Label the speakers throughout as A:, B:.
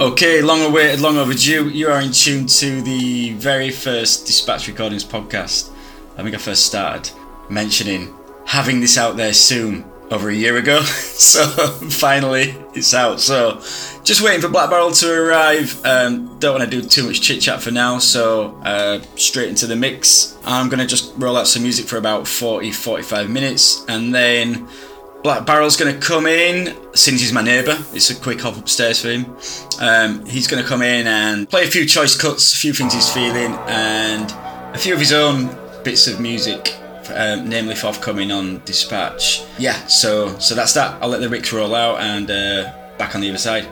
A: Okay, long awaited, long overdue. You are in tune to the very first Dispatch Recordings podcast. I think I first started mentioning having this out there soon over a year ago. so finally, it's out. So just waiting for Black Barrel to arrive. Um, don't want to do too much chit chat for now. So uh, straight into the mix. I'm going to just roll out some music for about 40 45 minutes and then Black Barrel's going to come in, since he's my neighbour. It's a quick hop upstairs for him. Um, he's going to come in and play a few choice cuts, a few things he's feeling, and a few of his own bits of music, um, namely forthcoming on Dispatch. Yeah, so so that's that. I'll let the Ricks roll out and uh, back on the other side.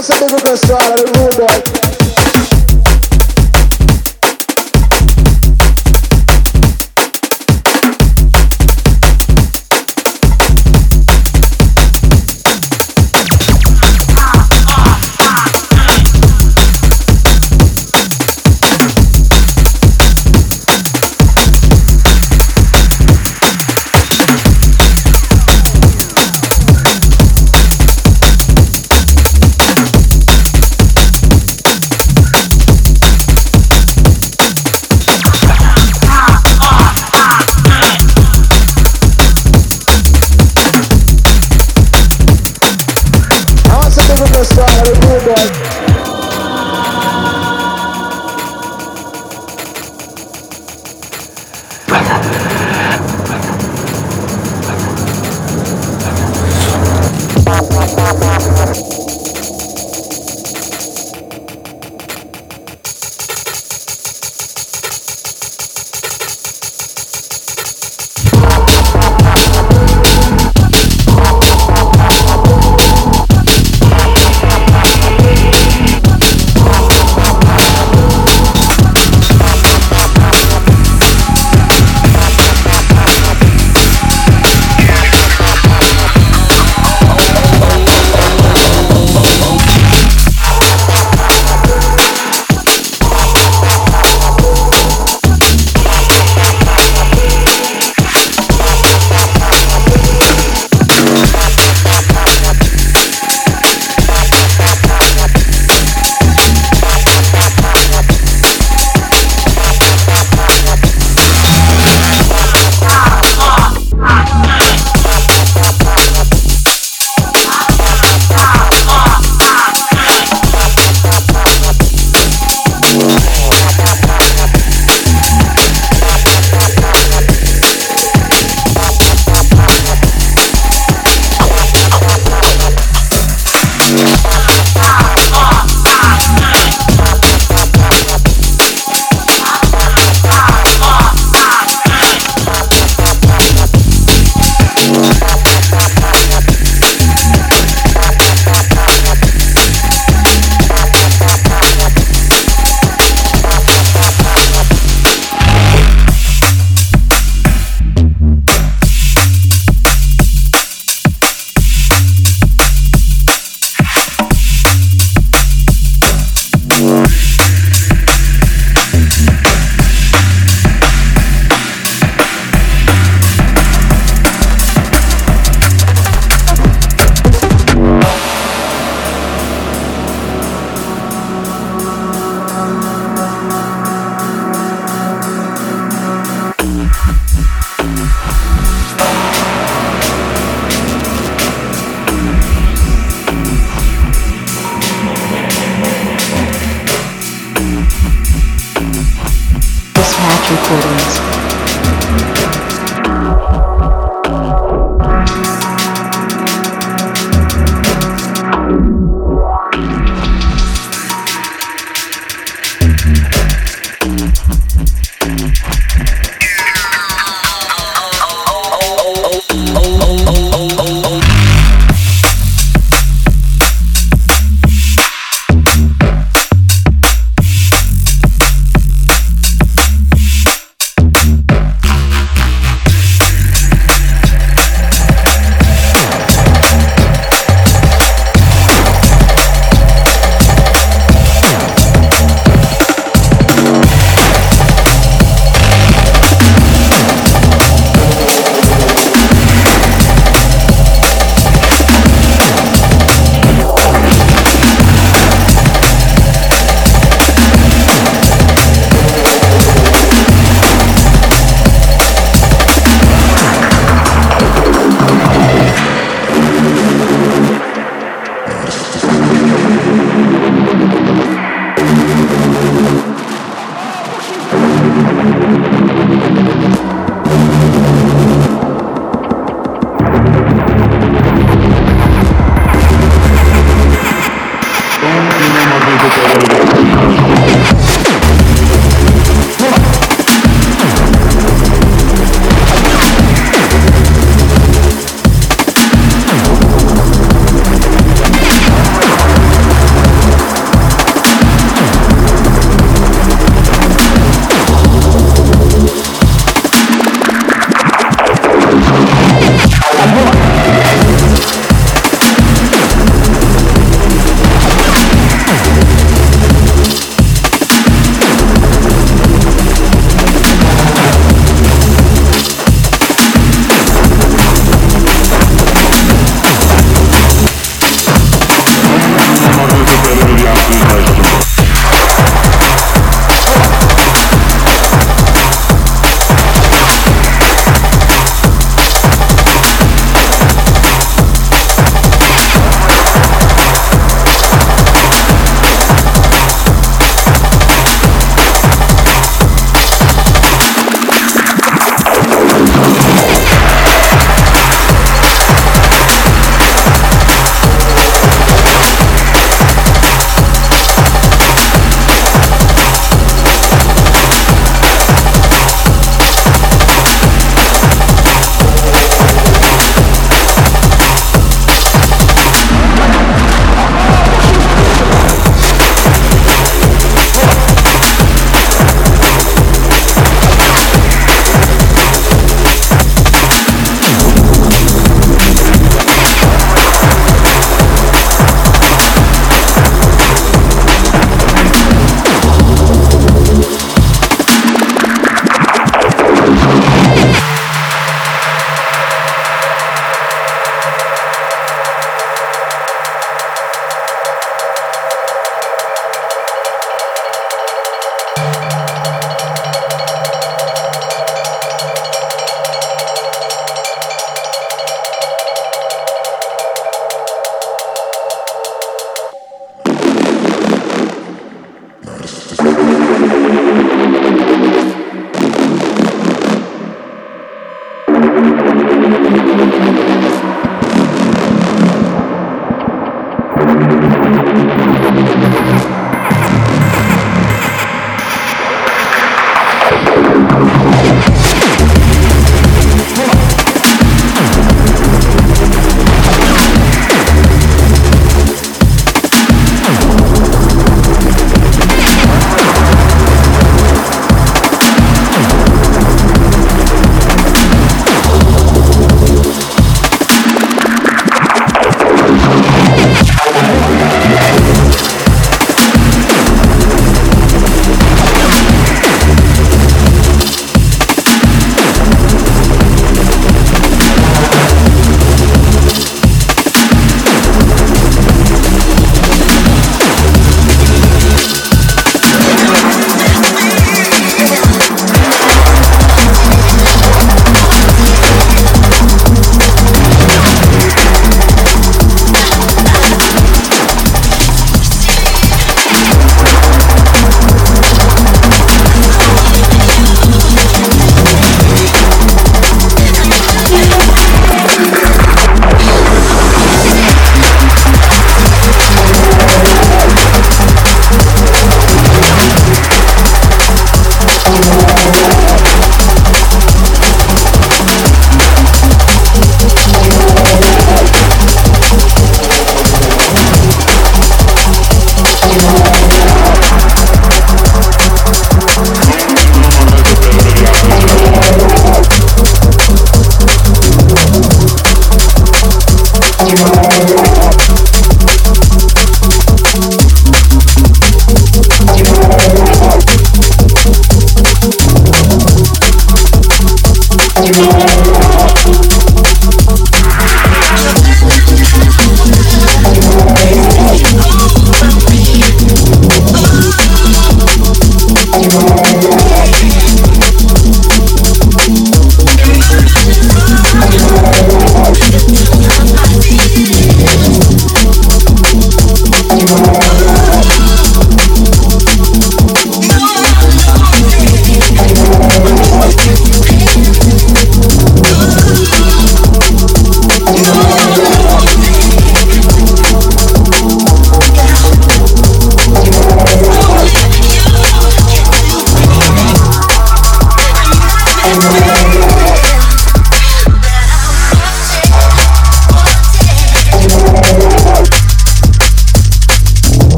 B: Now say the request to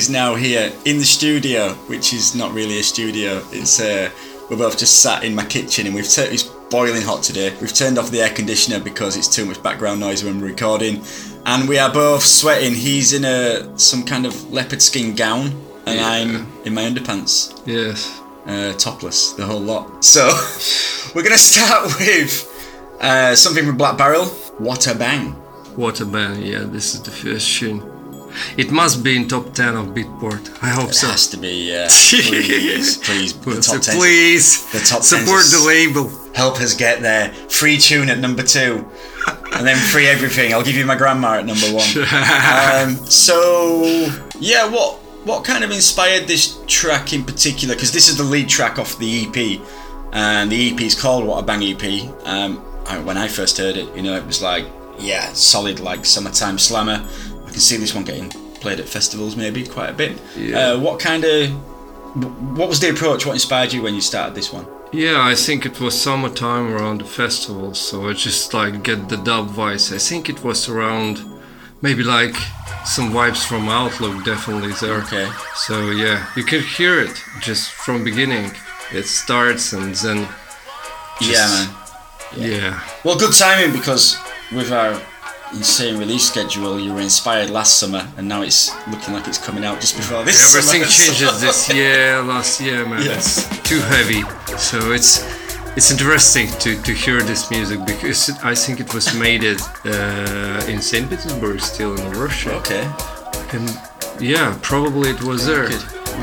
C: is now here in the studio, which is not really a studio. It's uh, we're both just sat in my kitchen, and we've tur- it's boiling hot today. We've turned off the air conditioner because it's too much background noise when we're recording, and we are both sweating. He's in a some kind of leopard skin gown, and
D: Yeah.
C: I'm in my underpants
D: Yes.
C: uh, topless, the whole lot. So we're gonna start with uh, something from Black Barrel. What a bang!
D: What a band. Yeah, this is the first tune. It must be in top 10 of Beatport. I hope
C: It
D: so.
C: It has to be. Uh, please, please, the top ten.
D: please
C: the top
D: support the label.
C: Help us get there. Free tune at number two, and then free everything. I'll give you my grandma at number one. um, so yeah, what what kind of inspired this track in particular? Because this is the lead track off the EP, and the EP is called What a Bang EP. Um, I, when I first heard it, you know, it was like yeah, solid like summertime slammer. I can see this one getting played at festivals maybe quite a bit.
D: Yeah.
C: Uh, what kind of what was the approach? What inspired you when you started this one?
D: Yeah, I think it was summertime around the festival, so I just like get the dub vibes. I think it was around maybe like some vibes from Outlook definitely there.
C: Okay.
D: So yeah, you can hear it just from beginning. It starts and then
C: yeah, man.
D: yeah.
C: Well, good timing because with our insane release schedule, you were inspired last summer, and now it's looking like it's coming out just before this.
D: Everything
C: summer,
D: changes this year, last year, man.
C: Yes.
D: It's too heavy. So it's it's interesting to, to hear this music because I think it was made it uh, in St. Petersburg, still in Russia.
C: Okay.
D: And yeah, probably it was there.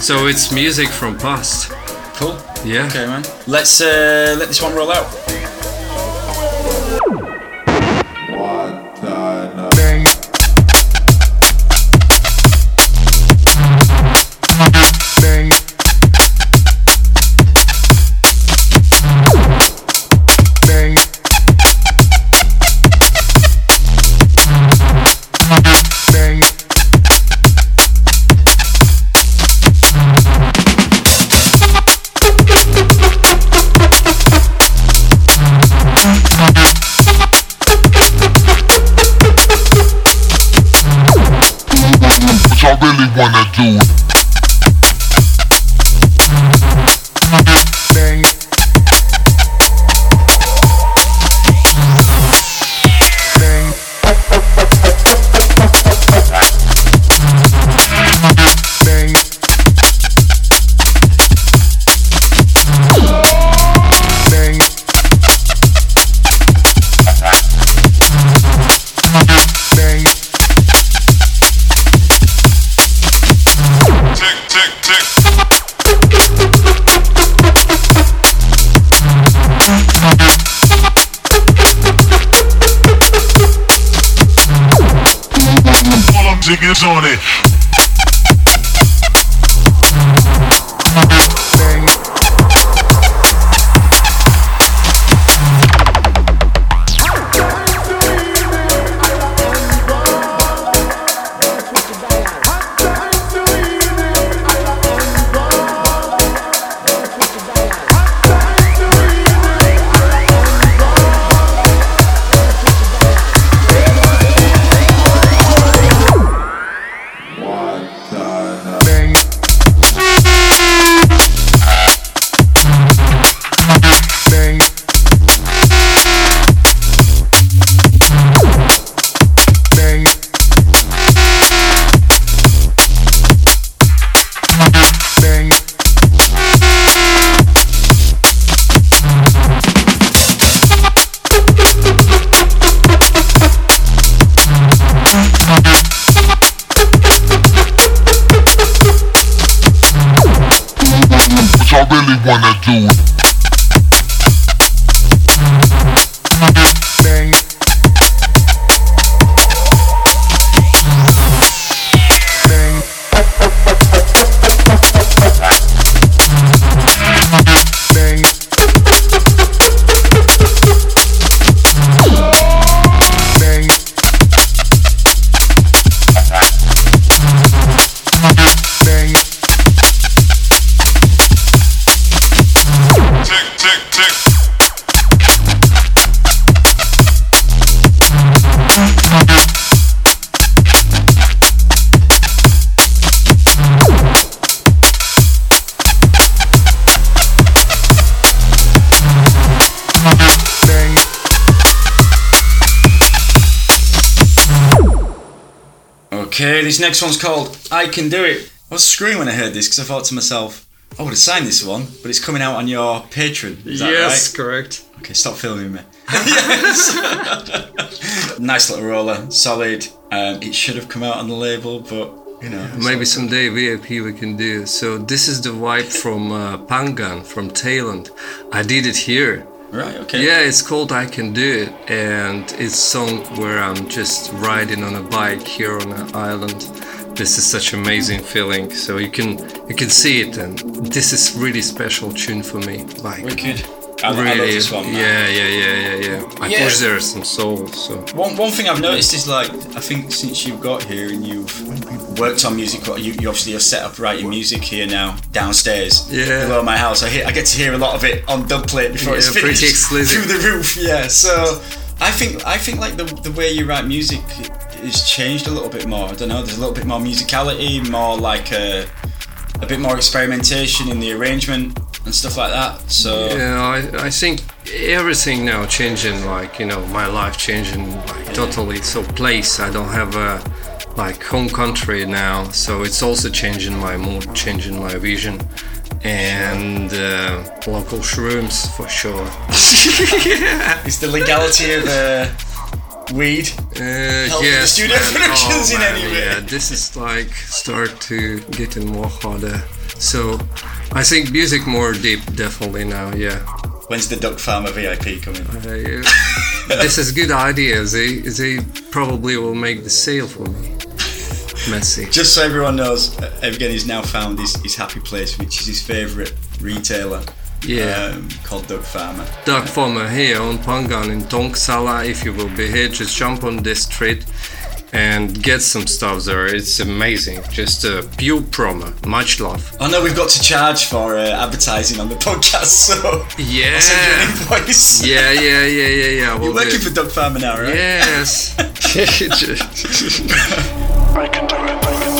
D: So it's music from past.
C: Cool.
D: Yeah.
C: Okay, man. Let's uh, let this one roll out.
E: Really
C: this next one's called I Can Do It. I was screaming when I heard this because I thought to myself, I would have signed this one, but it's coming out on your Patreon. Is that
D: yes,
C: right?
D: correct.
C: Okay, stop filming me. yes. nice little roller, solid. Um, it should have come out on the label, but you know. it's
D: Maybe someday VIP we can do. So this is the vibe from uh, Phangan from Thailand. I did it here.
C: Right. Okay.
D: Yeah, it's called I Can Do It, and it's song where I'm just riding on a bike here on an island. This is such amazing feeling. So you can you can see it, and this is really special tune for me. Like
C: Wicked. I, I
D: really,
C: this one.
D: yeah, yeah, yeah, yeah, yeah. I
C: Yeah.
D: push there are some soul. So
C: One, one thing I've noticed is like I think since you've got here and you've worked on music, you, you obviously are set up writing music here now downstairs
D: Yeah.
C: below my house. I hear, I get to hear a lot of it on dub plate before it's
D: Yeah, pretty
C: finished
D: exclusive.
C: through the roof. Yeah, so I think I think like the the way you write music has changed a little bit more. I don't know. There's a little bit more musicality, more like a a bit more experimentation in the arrangement and stuff like that. So
D: yeah, I, I think everything now changing. Like you know, my life changing like totally. So place, I don't have a like home country now, so it's also changing my mood, changing my vision, and uh, local shrooms for sure.
C: it's the legality of uh, weed.
D: Uh,
C: with the studio
D: man.
C: productions
D: oh,
C: in
D: man,
C: any way.
D: Yeah, this is like start to getting more harder. So I think music more deep, definitely now. Yeah.
C: When's the Duck Farmer VIP coming?
D: Uh, this is good idea. They they probably will make the sale for me. Messy.
C: Just so everyone knows, uh, Evgeny's now found his, his happy place, which is his favourite retailer.
D: Yeah.
C: Um, called Duck Farmer.
D: Duck farmer here on Phangan in Thong Sala. If you will be here, just jump on this street and get some stuff there. It's amazing. Just a pure promo. Much love.
C: I know we've got to charge for uh, advertising on the podcast, so
D: Yeah.
C: I'll send you an invoice.
D: Yeah, yeah, yeah, yeah, yeah.
C: You're
D: we'll do
C: working
D: it.
C: for Duck Farmer now, right?
D: Yes.
B: I can do it.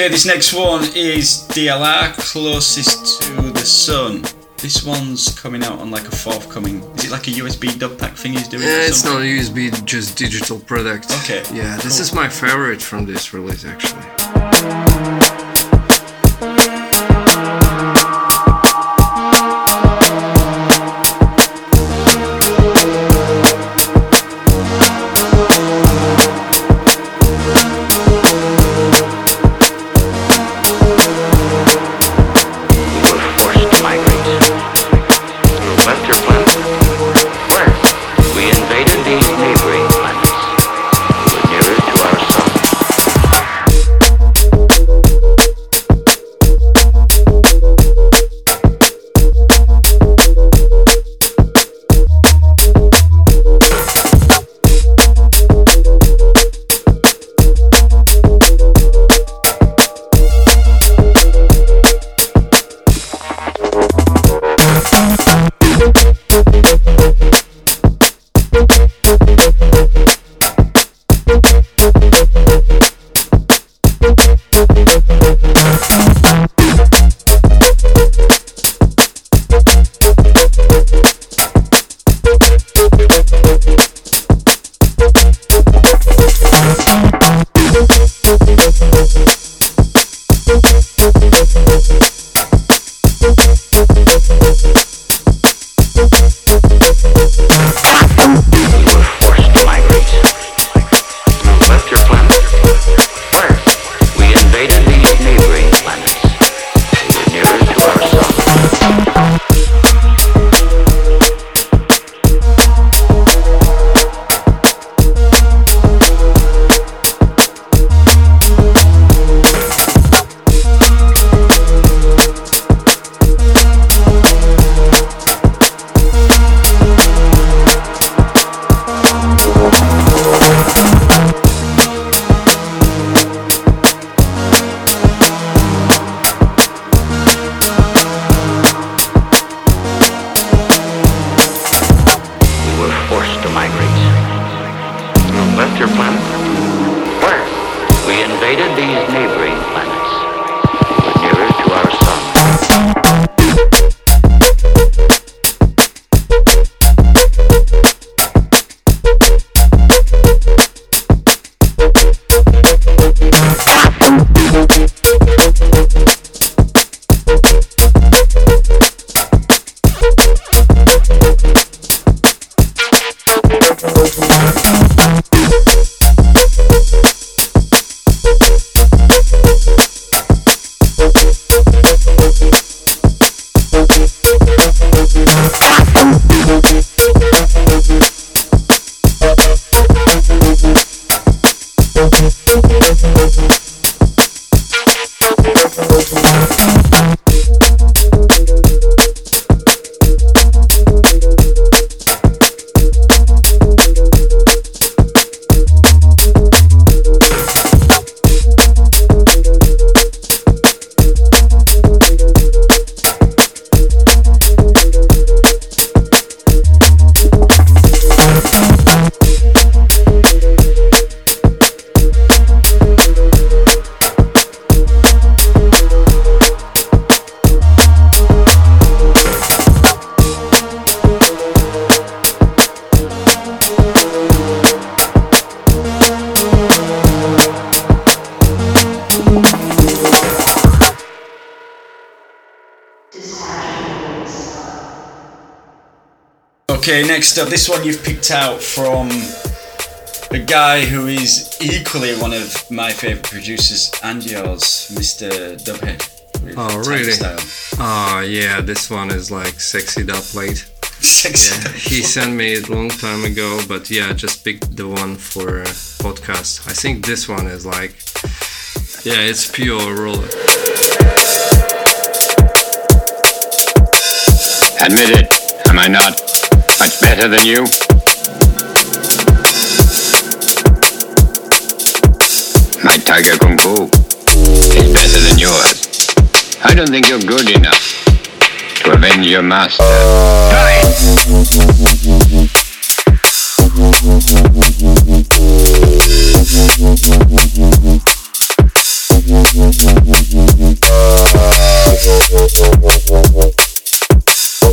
C: Okay, this next one is DLR, closest to the sun. This one's coming out on like a forthcoming. Is it like a USB dub pack thing he's doing?
D: Yeah, it's not a USB, just digital product.
C: Okay,
D: Yeah, this
C: cool.
D: is my favorite from this release actually.
C: Okay, next up, this one you've picked out from a guy who is equally one of my favourite producers and yours, Mr. Dubhead. with
D: Oh, really?
C: Style.
D: Ah, yeah, this one is like sexy dub plate.
C: Sexy.
D: Yeah, he sent me it a long time ago, but yeah, I just picked the one for podcast. I think this one is like, yeah, it's pure roller.
F: Admit it, am I not much better than you. My tiger kung fu is better than yours. I don't think you're good enough to avenge your master. Die!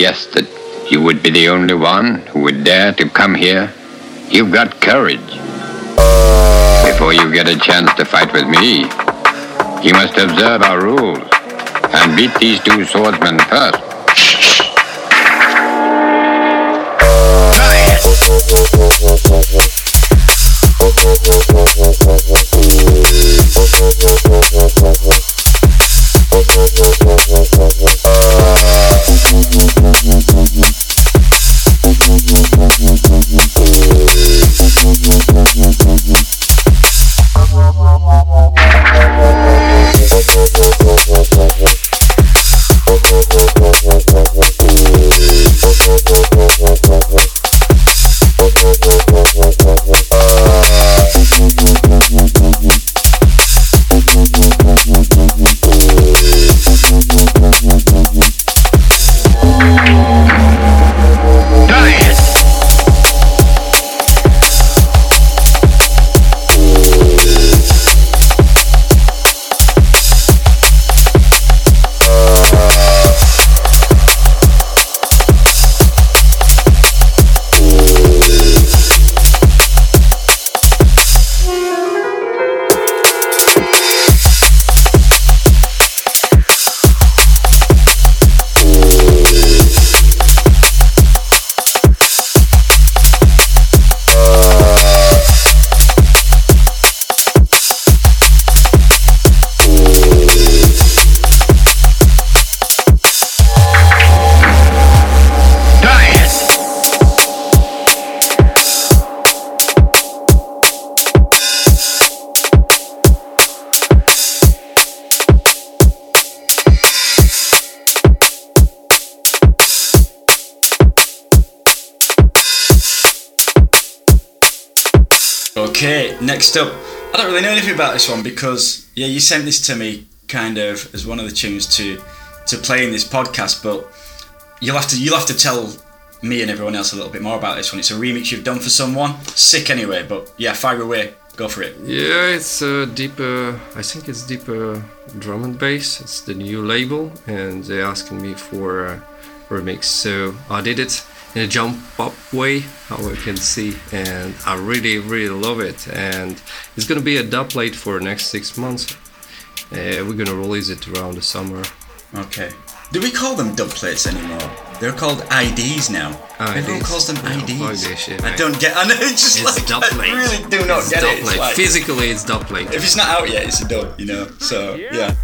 F: guessed that you would be the only one who would dare to come here. You've got courage. Before you get a chance to fight with me, you must observe our rules and beat these two swordsmen first.
C: Okay, next up. I don't really know anything about this one because yeah, you sent this to me kind of as one of the tunes to to play in this podcast, but you'll have to you'll have to tell me and everyone else a little bit more about this one. It's a remix you've done for someone. Sick anyway, but yeah, fire away. Go for it.
D: Yeah, it's a deeper. I think it's deeper drum and bass. It's the new label, and they're asking me for a remix. So I did it a jump up way, how we can see, and I really, really love it. And it's gonna be a dub plate for next six months. Uh, we're gonna release it around the summer.
C: Okay. Do we call them dub plates anymore? They're called IDs now. Everyone
D: IDs.
C: calls them
D: Yeah,
C: IDs.
D: fuck this shit,
C: I don't get. I know it's just
D: It's
C: like
D: dub
C: I really do not
D: it's
C: get
D: dub
C: it. It's like-
D: Physically, it's dub plate.
C: if it's not out yet, it's a dub. You know. So yeah.
G: Sorry.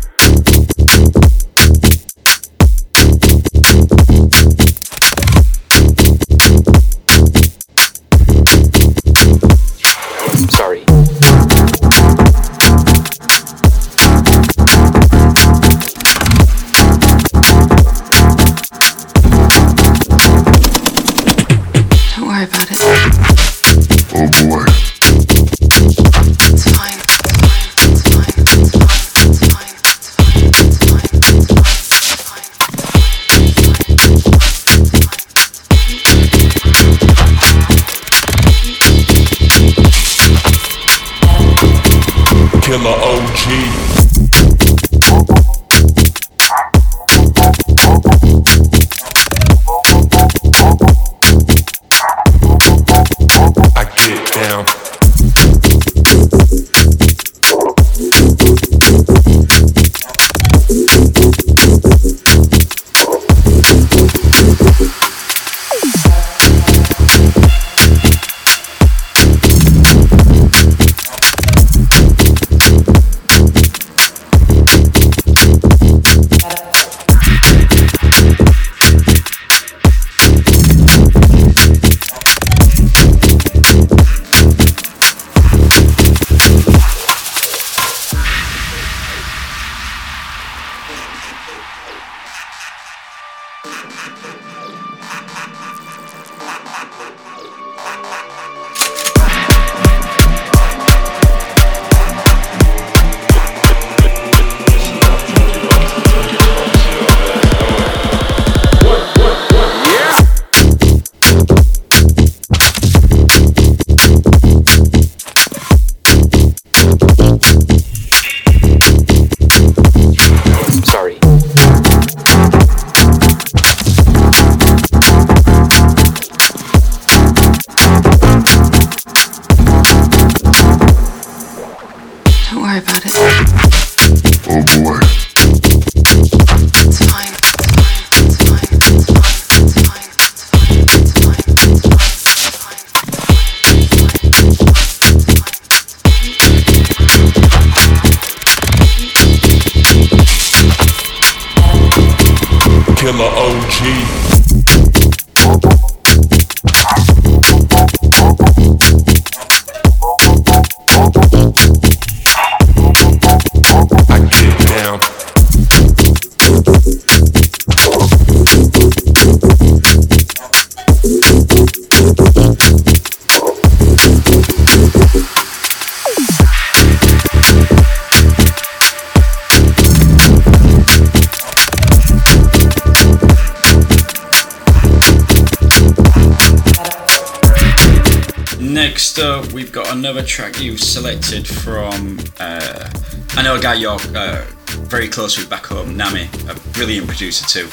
C: Selected from. Uh, I know a guy you're uh, very close with back home, Nami, a brilliant producer too.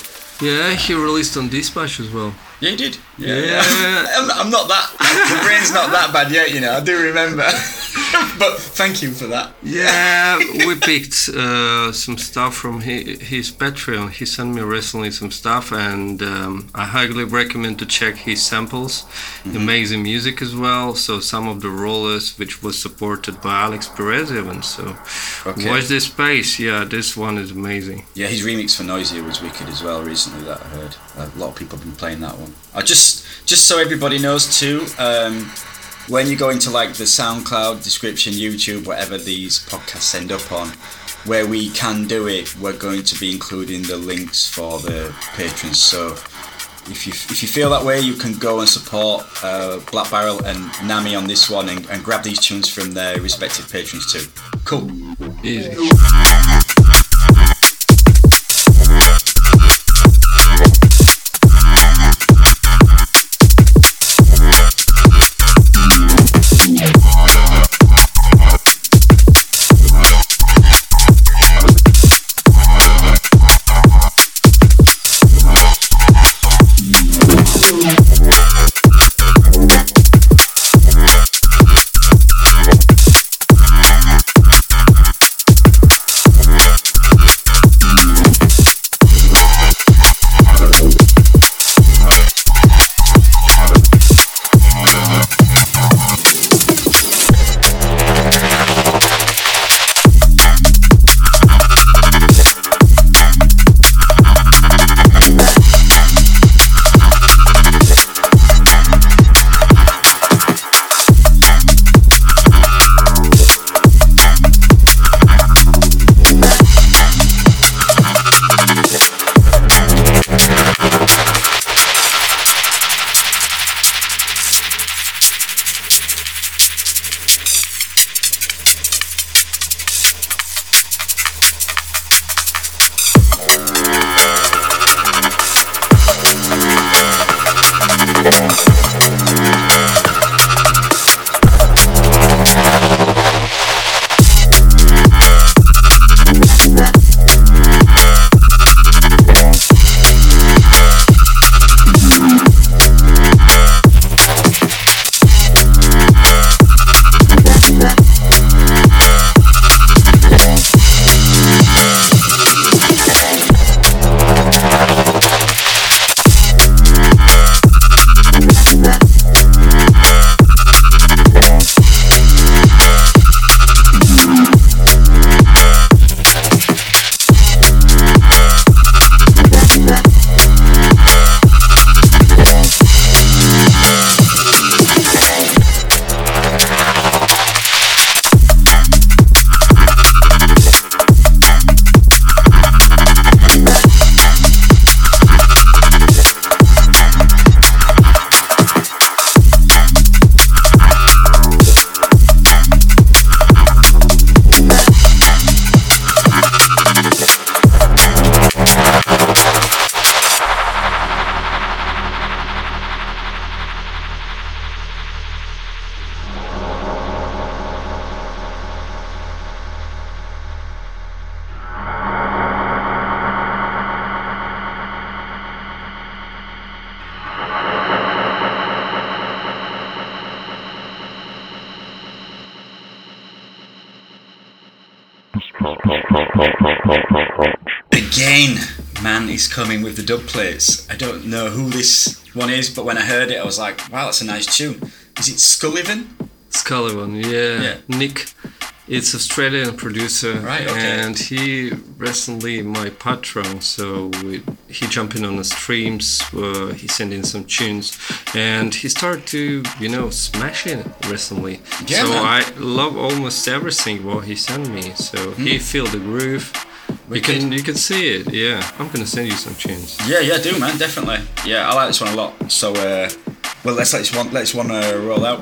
D: Yeah, he released on Dispatch as well.
C: Yeah, you did.
D: Yeah.
C: I'm, I'm not that. The brain's not that bad yet, you know. I do remember. but thank you for that.
D: Yeah, we picked uh, some stuff from his, his Patreon. He sent me recently some stuff, and um, I highly recommend to check his samples. Amazing music as well. So some of the rollers, which was supported by Alix Perez even. So
C: Okay.
D: watch this space. Yeah, this one is amazing.
C: Yeah, his remix for Noisia was wicked as well recently. That I heard. A lot of people have been playing that one. I just, just so everybody knows too. Um, when you go into like the SoundCloud description, YouTube, whatever these podcasts end up on, where we can do it, we're going to be including the links for the patrons. So if you if you feel that way, you can go and support uh, Black Barrel and Nami on this one, and, and grab these tunes from their respective patrons too. Cool.
D: Easy.
C: Again, man is coming with the dub plates. I don't know who this one is, but when I heard it, I was like, wow, that's a nice tune. Is it Scullivan?
D: Scullivan, yeah.
C: Yeah.
D: Nick, it's Australian producer,
C: Right, okay.
D: and he recently my patron, so we, he jumped in on the streams. Uh, he sent in some tunes, and he started to you know smash it recently.
C: Yeah,
D: so
C: man.
D: I love almost everything what he sent me. So he feel the groove. You can
C: Hmm. Wicked.
D: you can see it. Yeah, I'm gonna send you some tunes.
C: Yeah, yeah, do man, definitely. Yeah, I like this one a lot. So, uh, well, let's let this one, let this one uh, roll out.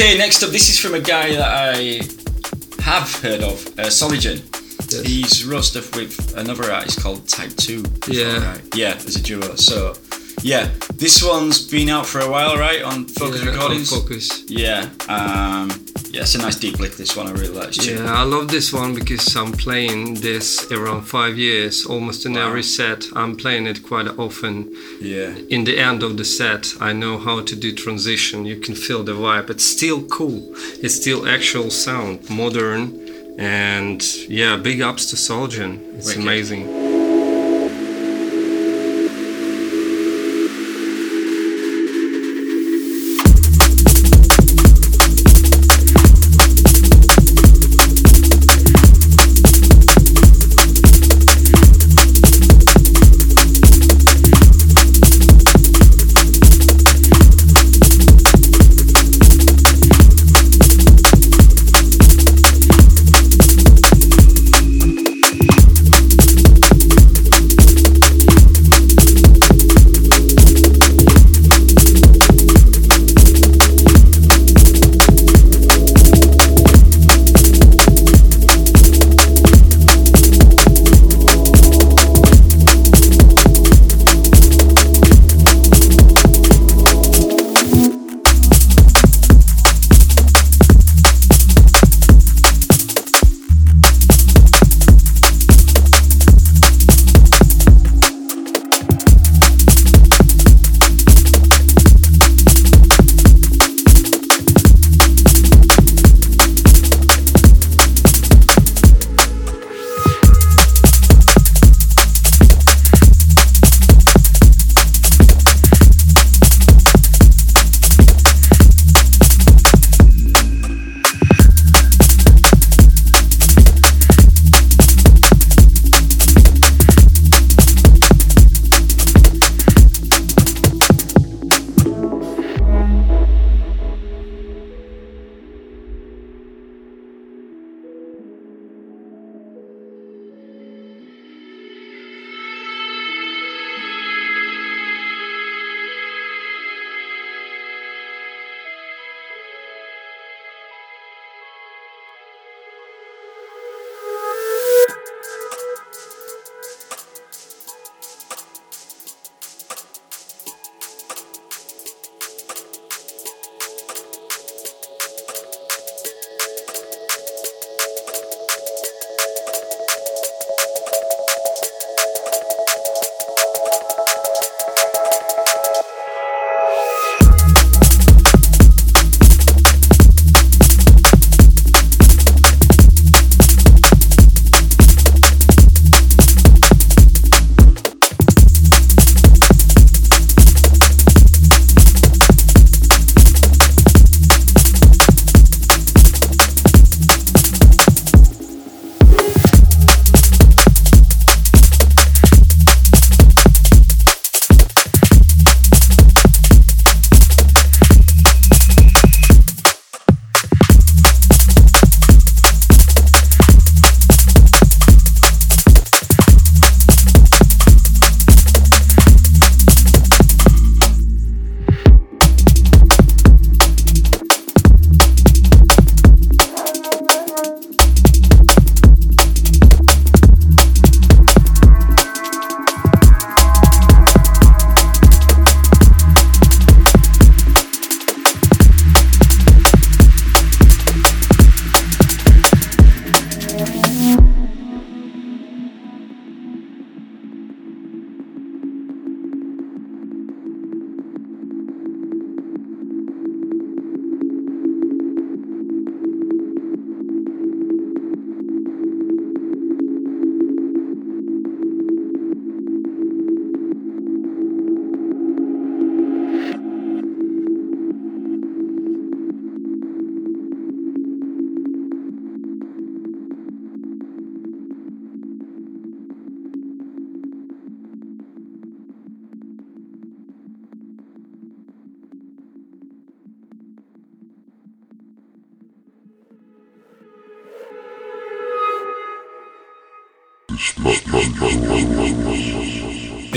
C: Okay, next up, this is from a guy that I have heard of, uh, Soligen.
D: Yes.
C: He's wrote stuff with another artist called Type 2.
D: Yeah.
C: Right. Yeah, as a duo. So, yeah, this one's been out for a while, right? On Focus
D: Yeah, on
C: Recordings?
D: Focus.
C: Yeah. Um, yeah, it's a nice deep lick, this one. I really like this.
D: Yeah, I love this one because I'm playing this around five years, almost in
C: Wow.
D: every set. I'm playing it quite often.
C: Yeah.
D: In the end of the set, I know how to do transition. You can feel the vibe. It's still cool. It's still actual sound, modern, and yeah, big ups to Solgen. It's
C: Wicked.
D: amazing.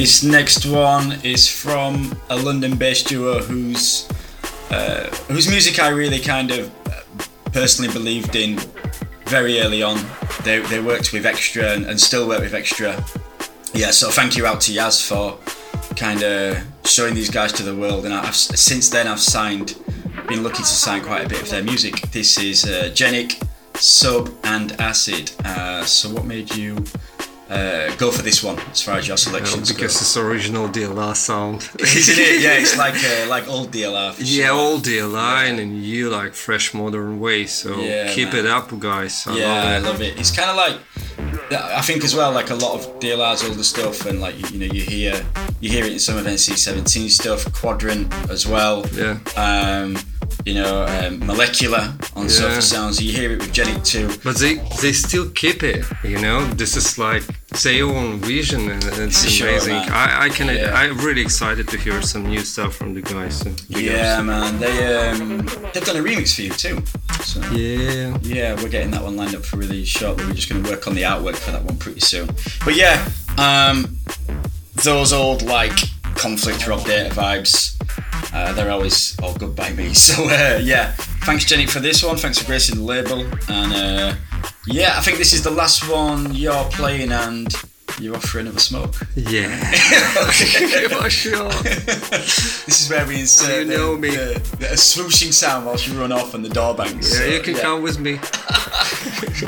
C: This next one is from a London-based duo whose uh, whose music I really kind of uh, personally believed in very early on. They, they worked with Extra and, and still work with Extra. Yeah, so thank you out to Yaz for kind of showing these guys to the world. And I've since then I've signed, been lucky to sign quite a bit of their music. This is uh, Genic, Sub, and Acid. Uh, so what made you uh, go for this one as far as your
D: You know, because
C: go?
D: it's original DLR sound.
C: Isn't it? Yeah, it's like uh, like old DLR.
D: Yeah,
C: sure.
D: old DLR and you like fresh modern way. So
C: Yeah,
D: keep
C: man.
D: it up, guys. I
C: yeah, I
D: love it.
C: love it. It's kind of like I think as well, like a lot of DLR's older stuff, and like you know, you hear you hear it in some of NC17 stuff, Quadrant as well.
D: Yeah.
C: Um, you know, um, Molecular on
D: Yeah.
C: Surface Sounds. You hear it with Genic too.
D: But they they still keep it, you know. This is like their own vision, and it's
C: sure,
D: amazing.
C: man.
D: I I can
C: Yeah.
D: I'm really excited to hear some new stuff from the guys. So big
C: Yeah, man. They um, they've done a remix for you too. So.
D: Yeah.
C: Yeah, we're getting that one lined up for release shortly. We're just going to work on the artwork for that one pretty soon. But yeah, um, those old like conflict rock data vibes, uh, they're always all good by me. So uh, yeah, thanks Jenny for this one. Thanks for gracing the label. And uh, yeah, I think this is the last one you're playing, and you're off for another smoke.
D: Yeah. For sure.
C: This is where we insert
D: You know
C: the,
D: me.
C: The, the swooshing sound whilst you run off and the door bangs.
D: Yeah,
C: So,
D: you can come with me.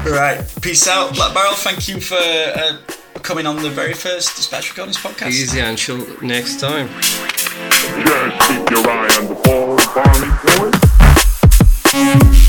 C: Right. Peace out, Black Barrel. Thank you for uh, coming on the very first Dispatch Recordings podcast.
D: Easy until next time.
E: Just keep your eye on the ball, Barney boy.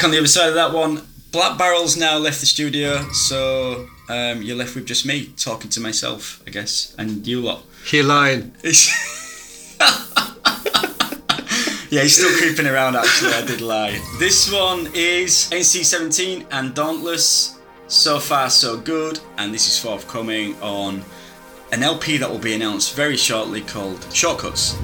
C: Back on the other side of that one. Black Barrel's now left the studio, so um, you're left with just me talking to myself, I guess, and you lot.
D: He lied.
C: yeah, he's still creeping around. Actually, I did lie. This one is NC17 and Dauntless. So far, so good, and this is forthcoming on an LP that will be announced very shortly called Shortcuts.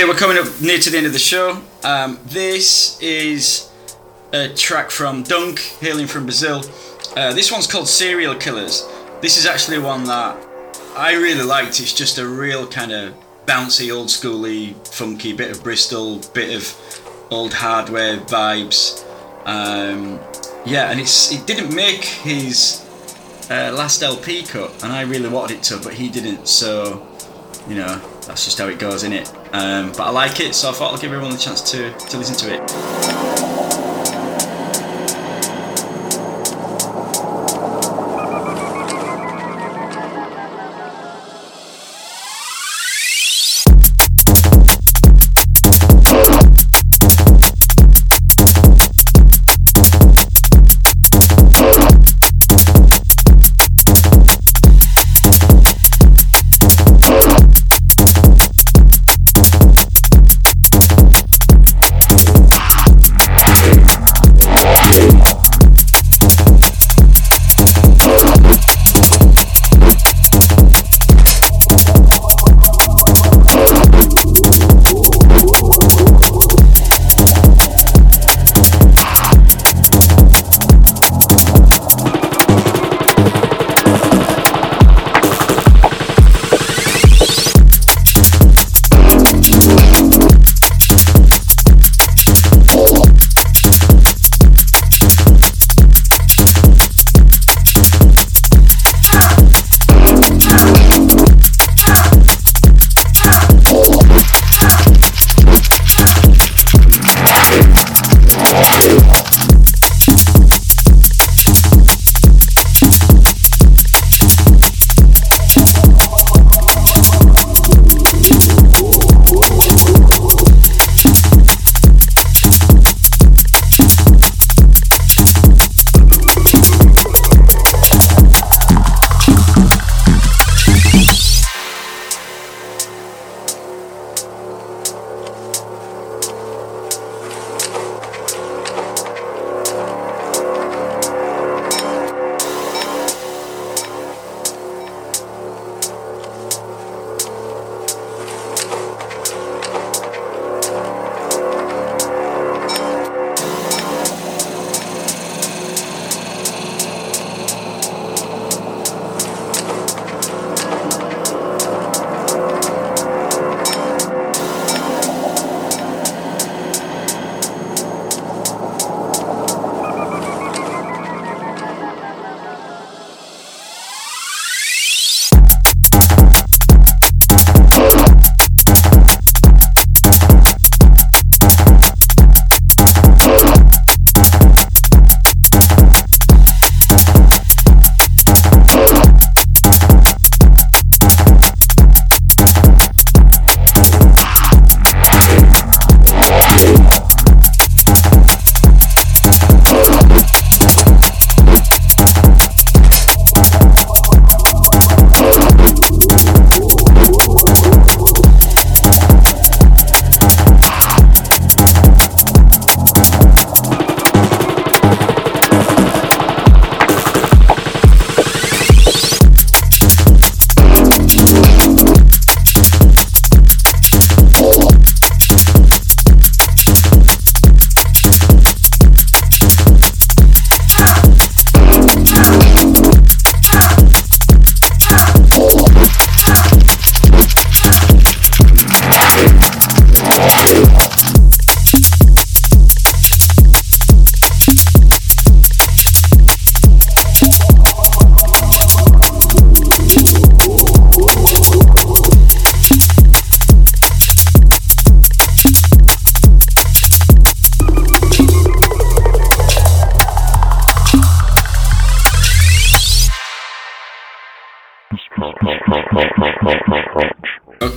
C: Okay, we're coming up near to the end of the show. Um, this is a track from Dunk, hailing from Brazil. Uh, this one's called Serial Killers. This is actually one that I really liked. It's just a real kind of bouncy, old schooly, funky bit of Bristol, bit of old hardware vibes. Um, yeah, and it's it didn't make his uh, last LP cut, and I really wanted it to, but he didn't. So you know, that's just how it goes, in it? Um, but I like it, so I thought I'll give everyone a chance to, to listen to it.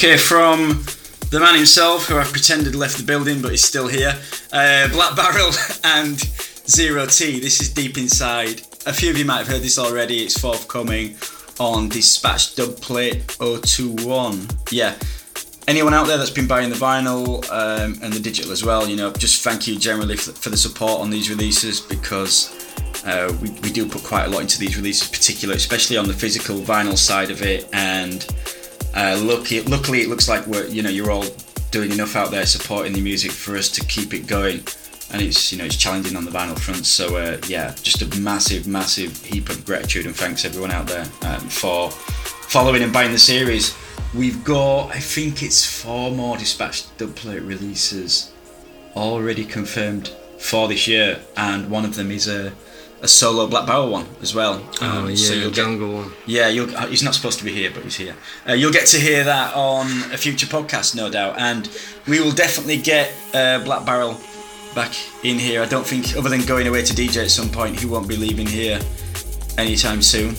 C: Okay, from the man himself, who I've pretended left the building but is still here, uh, Black Barrel and Zero T. This is Deep Inside. A few of you might have heard this already. It's forthcoming on Dispatch Dubplate 021. Yeah. Anyone out there that's been buying the vinyl um, and the digital as well, you know, just thank you generally for, the support on these releases because uh, we, we do put quite a lot into these releases, particular, especially on the physical vinyl side of it. And uh, lucky, luckily, it looks like we're, you know, you're all doing enough out there supporting the music for us to keep it going. And it's, you know, it's challenging on the vinyl front. So uh, yeah, just a massive, massive heap of gratitude and thanks everyone out there um, for following and buying the series. We've got, I think it's four more Dispatch dubplate releases already confirmed for this year, and one of them is a, a solo Black Barrel one as well.
D: Oh
C: Um,
D: yeah,
C: so you'll get-
D: jungle one.
C: yeah, you'll, uh, he's not supposed to be here, but he's here. Uh, you'll get to hear that on a future podcast, no doubt, and we will definitely get uh, Black Barrel back in here. I don't think, other than going away to DJ at some point, he won't be leaving here anytime soon.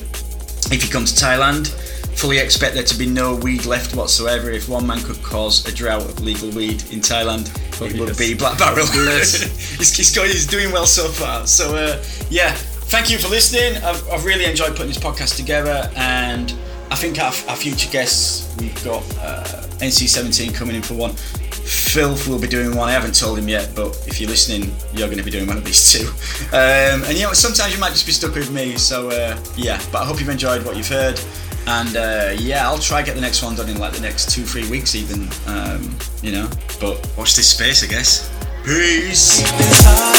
C: If he comes to Thailand, fully expect there to be no weed left whatsoever. If one man could cause a drought of legal weed in Thailand, it would
D: yes.
C: be Black Barrel. He's, he's, going, he's doing well so far. So, uh, yeah, thank you for listening. I've, I've really enjoyed putting this podcast together, and I think our, our future guests, we've got uh, NC17 coming in for one. Filth will be doing one. I haven't told him yet, but if you're listening, you're going to be doing one of these two. Um, and you know, sometimes you might just be stuck with me. So uh, yeah, but I hope you've enjoyed what you've heard. And uh, yeah, I'll try get the next one done in like the next two, three weeks, even. Um, you know, but watch this space, I guess. Peace.